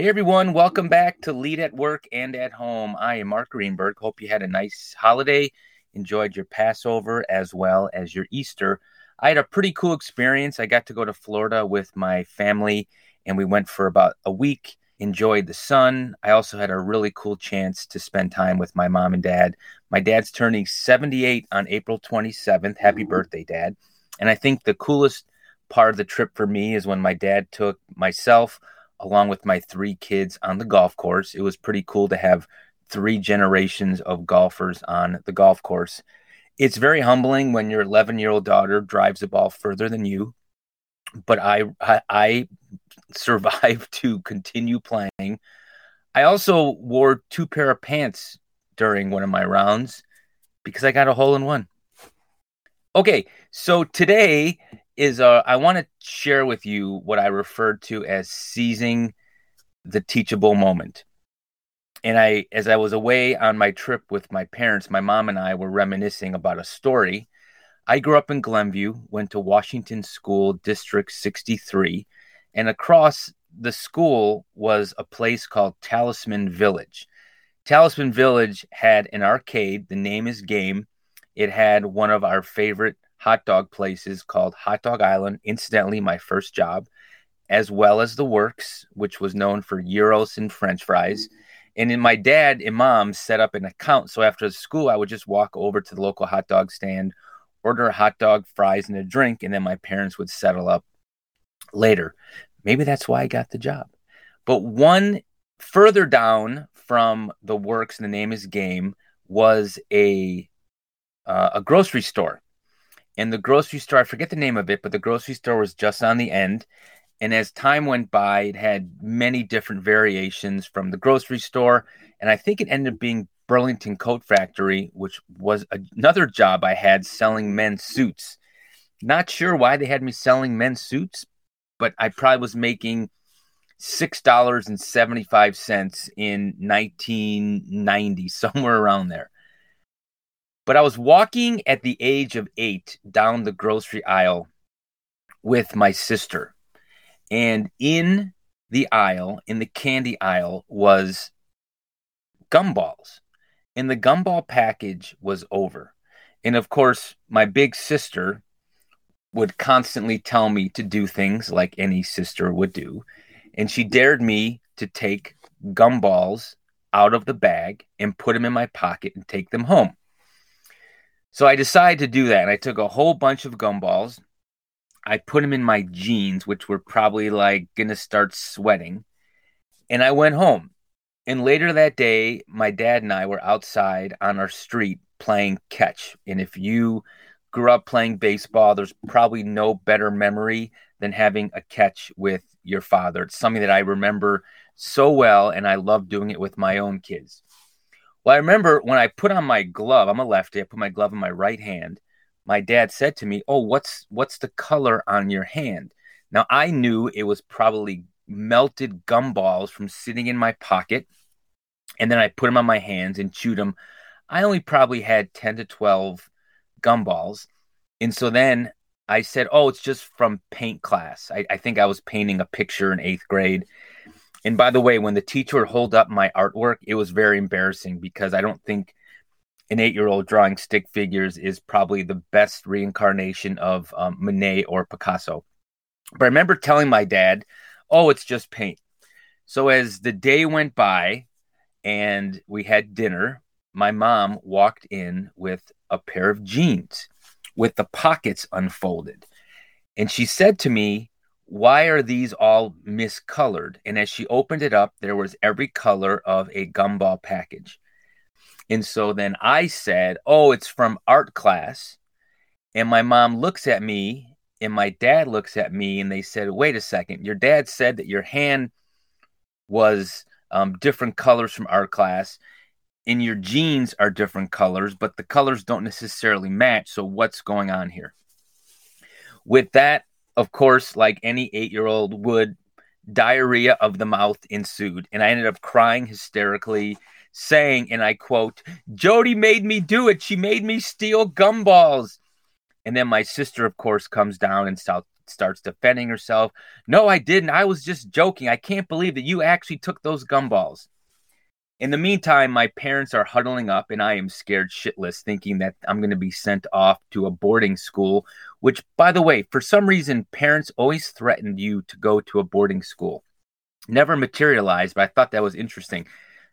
Hey everyone, welcome back to Lead at Work and at Home. I am Mark Greenberg. Hope you had a nice holiday, enjoyed your Passover as well as your Easter. I had a pretty cool experience. I got to go to Florida with my family and we went for about a week, enjoyed the sun. I also had a really cool chance to spend time with my mom and dad. My dad's turning 78 on April 27th. Happy birthday, dad. And I think the coolest part of the trip for me is when my dad took myself along with my three kids on the golf course. It was pretty cool to have three generations of golfers on the golf course. It's very humbling when your 11 year old daughter drives the ball further than you, but I, I, I survived to continue playing. I also wore two pair of pants during one of my rounds because I got a hole in one. Okay, so today is uh, I want to share with you what I referred to as seizing the teachable moment. And I, as I was away on my trip with my parents, my mom and I were reminiscing about a story. I grew up in Glenview, went to Washington School District 63, and across the school was a place called Talisman Village. Talisman Village had an arcade, the name is Game. It had one of our favorite hot dog places called Hot Dog Island, incidentally, my first job, as well as the Works, which was known for gyros and french fries. And then my dad and mom set up an account. So after school, I would just walk over to the local hot dog stand, order a hot dog, fries, and a drink, and then my parents would settle up later. Maybe that's why I got the job. But one further down from the works, the name is Game, was a uh, a grocery store and the grocery store, I forget the name of it, but the grocery store was just on the end. And as time went by, it had many different variations from the grocery store. And I think it ended up being Burlington Coat Factory, which was another job I had selling men's suits. Not sure why they had me selling men's suits, but I probably was making $6.75 in 1990, somewhere around there. But I was walking at the age of eight down the grocery aisle with my sister. And in the aisle, in the candy aisle, was gumballs. And the gumball package was over. And of course, my big sister would constantly tell me to do things like any sister would do. And she dared me to take gumballs out of the bag and put them in my pocket and take them home. So I decided to do that. And I took a whole bunch of gumballs. I put them in my jeans, which were probably like going to start sweating. And I went home. And later that day, my dad and I were outside on our street playing catch. And if you grew up playing baseball, there's probably no better memory than having a catch with your father. It's something that I remember so well, and I love doing it with my own kids. Well, I remember when I put on my glove, I'm a lefty, I put my glove in my right hand. My dad said to me, "Oh, what's what's the color on your hand?" Now, I knew it was probably melted gumballs from sitting in my pocket. And then I put them on my hands and chewed them. I only probably had 10 to 12 gumballs. And so then I said, Oh, it's just from paint class. I, I think I was painting a picture in eighth grade. And by the way, when the teacher would hold up my artwork, it was very embarrassing because I don't think an eight year old drawing stick figures is probably the best reincarnation of um, Monet or Picasso. But I remember telling my dad, oh, it's just paint. So as the day went by and we had dinner, my mom walked in with a pair of jeans with the pockets unfolded. And she said to me, why are these all miscolored? And as she opened it up, there was every color of a gumball package. And so then I said, Oh, it's from art class. And my mom looks at me and my dad looks at me and they said, Wait a second, your dad said that your hand was um, different colors from art class and your jeans are different colors, but the colors don't necessarily match. So what's going on here? With that, of course, like any eight year old would, diarrhea of the mouth ensued. And I ended up crying hysterically, saying, and I quote, Jody made me do it. She made me steal gumballs. And then my sister, of course, comes down and start, starts defending herself. No, I didn't. I was just joking. I can't believe that you actually took those gumballs. In the meantime, my parents are huddling up, and I am scared shitless, thinking that I'm going to be sent off to a boarding school. Which, by the way, for some reason, parents always threatened you to go to a boarding school. Never materialized, but I thought that was interesting.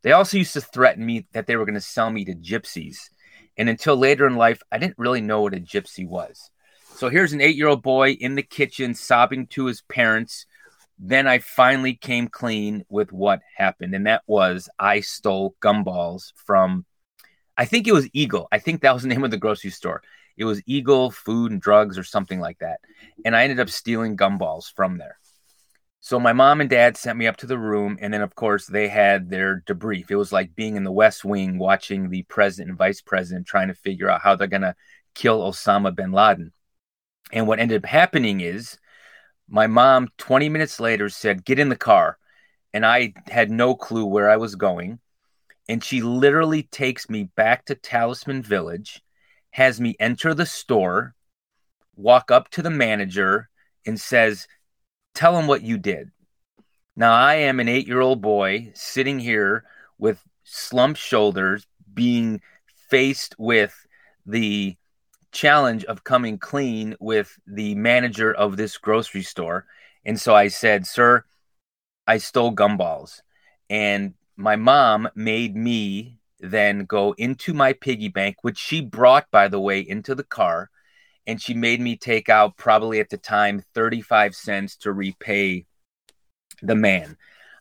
They also used to threaten me that they were going to sell me to gypsies. And until later in life, I didn't really know what a gypsy was. So here's an eight year old boy in the kitchen sobbing to his parents then I finally came clean with what happened. And that was I stole gumballs from, I think it was Eagle. I think that was the name of the grocery store. It was Eagle Food and Drugs or something like that. And I ended up stealing gumballs from there. So my mom and dad sent me up to the room. And then, of course, they had their debrief. It was like being in the West Wing watching the president and vice president trying to figure out how they're going to kill Osama bin Laden. And what ended up happening is, my mom, 20 minutes later, said, Get in the car. And I had no clue where I was going. And she literally takes me back to Talisman Village, has me enter the store, walk up to the manager, and says, Tell him what you did. Now, I am an eight year old boy sitting here with slumped shoulders, being faced with the challenge of coming clean with the manager of this grocery store. And so I said, Sir, I stole gumballs. And my mom made me then go into my piggy bank, which she brought, by the way, into the car. And she made me take out probably at the time 35 cents to repay the man.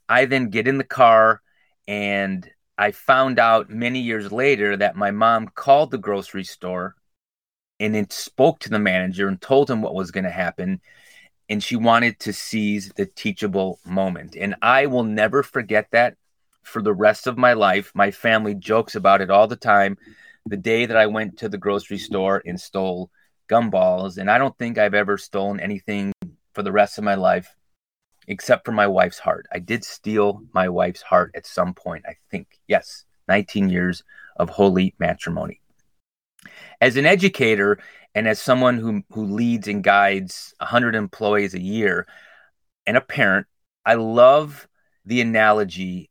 I then get in the car and I found out many years later that my mom called the grocery store and then spoke to the manager and told him what was going to happen. And she wanted to seize the teachable moment. And I will never forget that for the rest of my life. My family jokes about it all the time. The day that I went to the grocery store and stole gumballs, and I don't think I've ever stolen anything for the rest of my life except for my wife's heart. I did steal my wife's heart at some point, I think. Yes, 19 years of holy matrimony as an educator and as someone who who leads and guides 100 employees a year and a parent i love the analogy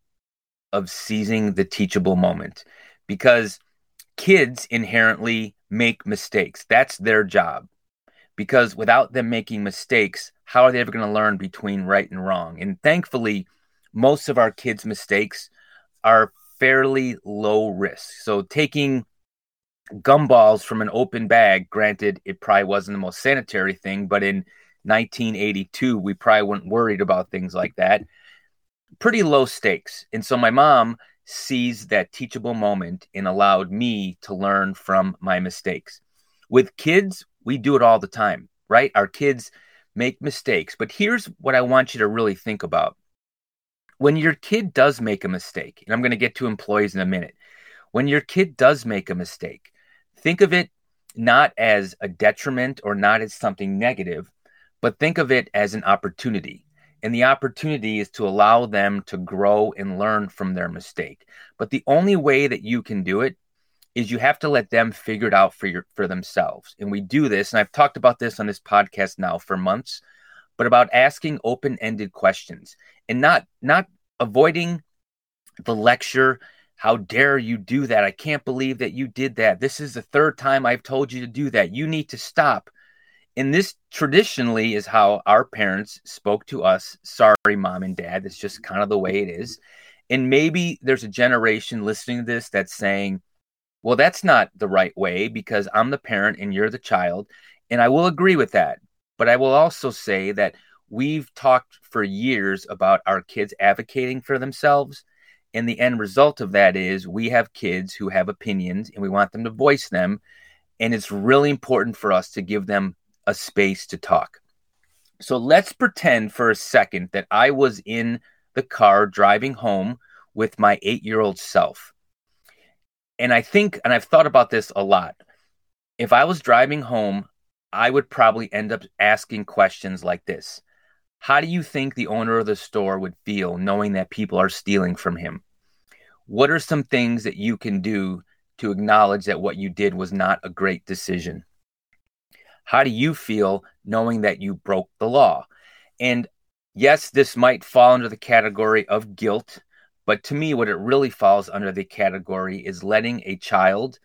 of seizing the teachable moment because kids inherently make mistakes. That's their job because without them making mistakes how are they ever going to learn between right and wrong? And thankfully most of our kids mistakes are fairly low risk. So taking gumballs from an open bag. Granted, it probably wasn't the most sanitary thing, but in 1982, we probably weren't worried about things like that. Pretty low stakes. And so my mom seized that teachable moment and allowed me to learn from my mistakes. With kids, we do it all the time, right? Our kids make mistakes. But here's what I want you to really think about. When your kid does make a mistake, and I'm going to get to employees in a minute, when your kid does make a mistake, think of it not as a detriment or not as something negative, but think of it as an opportunity. And the opportunity is to allow them to grow and learn from their mistake. But the only way that you can do it is you have to let them figure it out for your for themselves. And we do this, and I've talked about this on this podcast now for months, but about asking open-ended questions and not not avoiding the lecture how dare you do that? I can't believe that you did that. This is the third time I've told you to do that. You need to stop. And this traditionally is how our parents spoke to us. Sorry, mom and dad. It's just kind of the way it is. And maybe there's a generation listening to this that's saying, well, that's not the right way because I'm the parent and you're the child. And I will agree with that. But I will also say that we've talked for years about our kids advocating for themselves and the end result of that is we have kids who have opinions and we want them to voice them. And it's really important for us to give them a space to talk. So let's pretend for a second that I was in the car driving home with my eight year old self. And I think, and I've thought about this a lot. If I was driving home, I would probably end up asking questions like this how do you think the owner of the store would feel knowing that people are stealing from him? What are some things that you can do to acknowledge that what you did was not a great decision? How do you feel knowing that you broke the law? And yes, this might fall under the category of guilt, but to me, what it really falls under the category is letting a child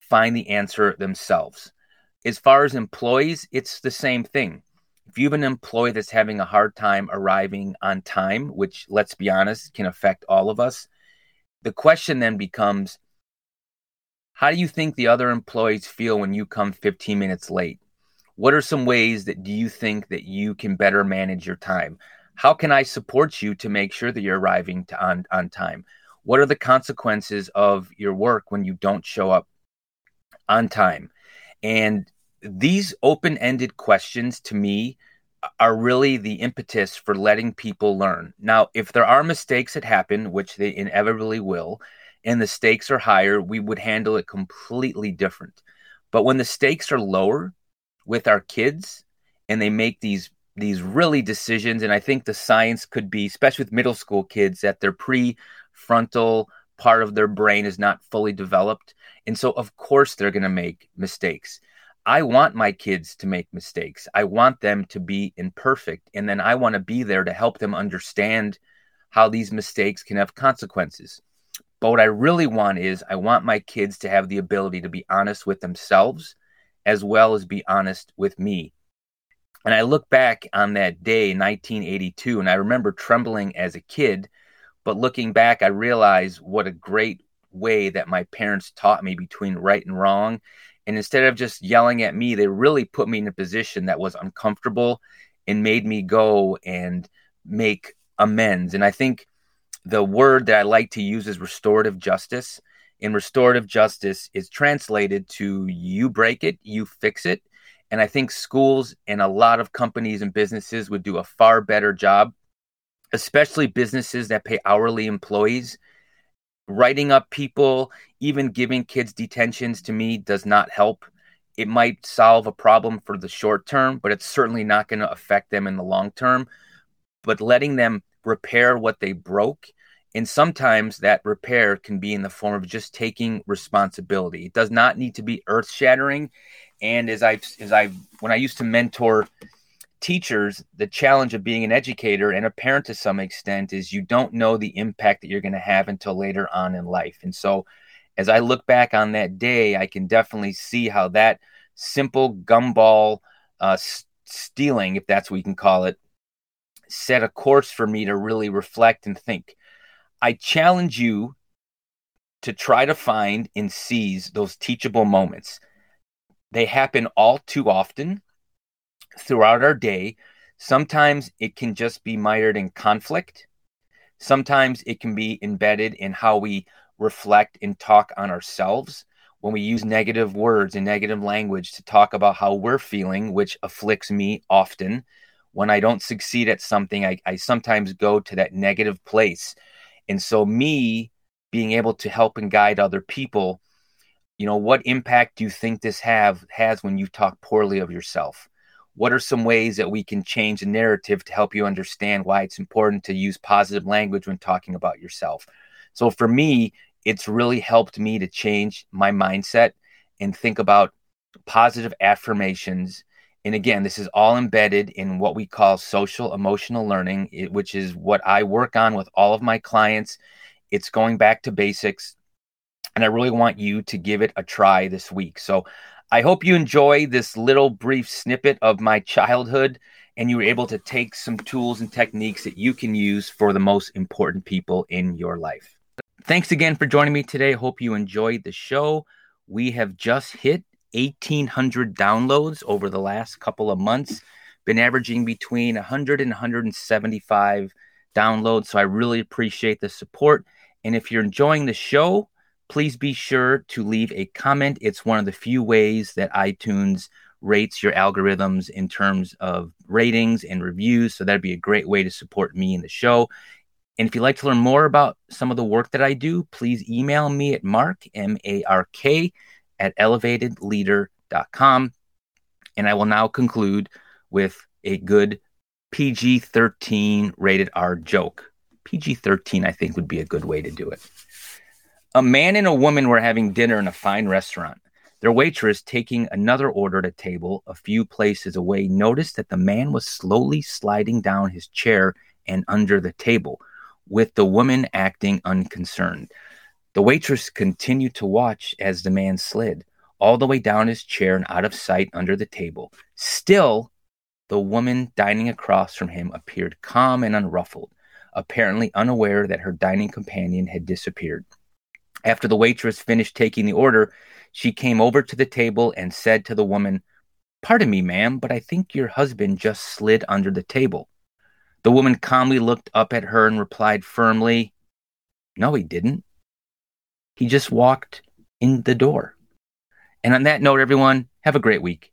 find the answer themselves. As far as employees, it's the same thing. If you have an employee that's having a hard time arriving on time, which let's be honest, can affect all of us, the question then becomes how do you think the other employees feel when you come 15 minutes late? What are some ways that do you think that you can better manage your time? How can I support you to make sure that you're arriving on, on time? What are the consequences of your work when you don't show up on time? And these open ended questions to me are really the impetus for letting people learn. Now, if there are mistakes that happen, which they inevitably will, and the stakes are higher, we would handle it completely different. But when the stakes are lower with our kids and they make these these really decisions and I think the science could be especially with middle school kids that their prefrontal part of their brain is not fully developed and so of course they're going to make mistakes I want my kids to make mistakes. I want them to be imperfect. And then I want to be there to help them understand how these mistakes can have consequences. But what I really want is I want my kids to have the ability to be honest with themselves as well as be honest with me. And I look back on that day, 1982, and I remember trembling as a kid. But looking back, I realize what a great way that my parents taught me between right and wrong and instead of just yelling at me, they really put me in a position that was uncomfortable and made me go and make amends. And I think the word that I like to use is restorative justice. And restorative justice is translated to you break it, you fix it. And I think schools and a lot of companies and businesses would do a far better job, especially businesses that pay hourly employees writing up people, even giving kids detentions to me does not help. It might solve a problem for the short term, but it's certainly not going to affect them in the long term. But letting them repair what they broke, and sometimes that repair can be in the form of just taking responsibility. It does not need to be earth shattering. And as I've, as I've, when I used to mentor teachers, the challenge of being an educator and a parent to some extent is you don't know the impact that you're going to have until later on in life. And so, as I look back on that day, I can definitely see how that simple gumball uh, stealing, if that's what we can call it, set a course for me to really reflect and think. I challenge you to try to find and seize those teachable moments. They happen all too often throughout our day. Sometimes it can just be mired in conflict. Sometimes it can be embedded in how we reflect and talk on ourselves when we use negative words and negative language to talk about how we're feeling, which afflicts me often. When I don't succeed at something, I, I sometimes go to that negative place. And so, me being able to help and guide other people, you know, what impact do you think this have has when you talk poorly of yourself? What are some ways that we can change the narrative to help you understand why it's important to use positive language when talking about yourself? So for me, it's really helped me to change my mindset and think about positive affirmations. And again, this is all embedded in what we call social emotional learning, which is what I work on with all of my clients. It's going back to basics. And I really want you to give it a try this week. So I hope you enjoy this little brief snippet of my childhood and you were able to take some tools and techniques that you can use for the most important people in your life. Thanks again for joining me today. Hope you enjoyed the show. We have just hit 1,800 downloads over the last couple of months, been averaging between 100 and 175 downloads. So I really appreciate the support. And if you're enjoying the show, please be sure to leave a comment. It's one of the few ways that iTunes rates your algorithms in terms of ratings and reviews. So that'd be a great way to support me in the show. And if you'd like to learn more about some of the work that I do, please email me at mark, M A R K, at elevatedleader.com. And I will now conclude with a good PG 13 rated R joke. PG 13, I think, would be a good way to do it. A man and a woman were having dinner in a fine restaurant. Their waitress, taking another order at a table a few places away, noticed that the man was slowly sliding down his chair and under the table, with the woman acting unconcerned. The waitress continued to watch as the man slid all the way down his chair and out of sight under the table. Still, the woman dining across from him appeared calm and unruffled, apparently unaware that her dining companion had disappeared. After the waitress finished taking the order, she came over to the table and said to the woman, Pardon me, ma'am, but I think your husband just slid under the table. The woman calmly looked up at her and replied firmly, No, he didn't. He just walked in the door. And on that note, everyone, have a great week.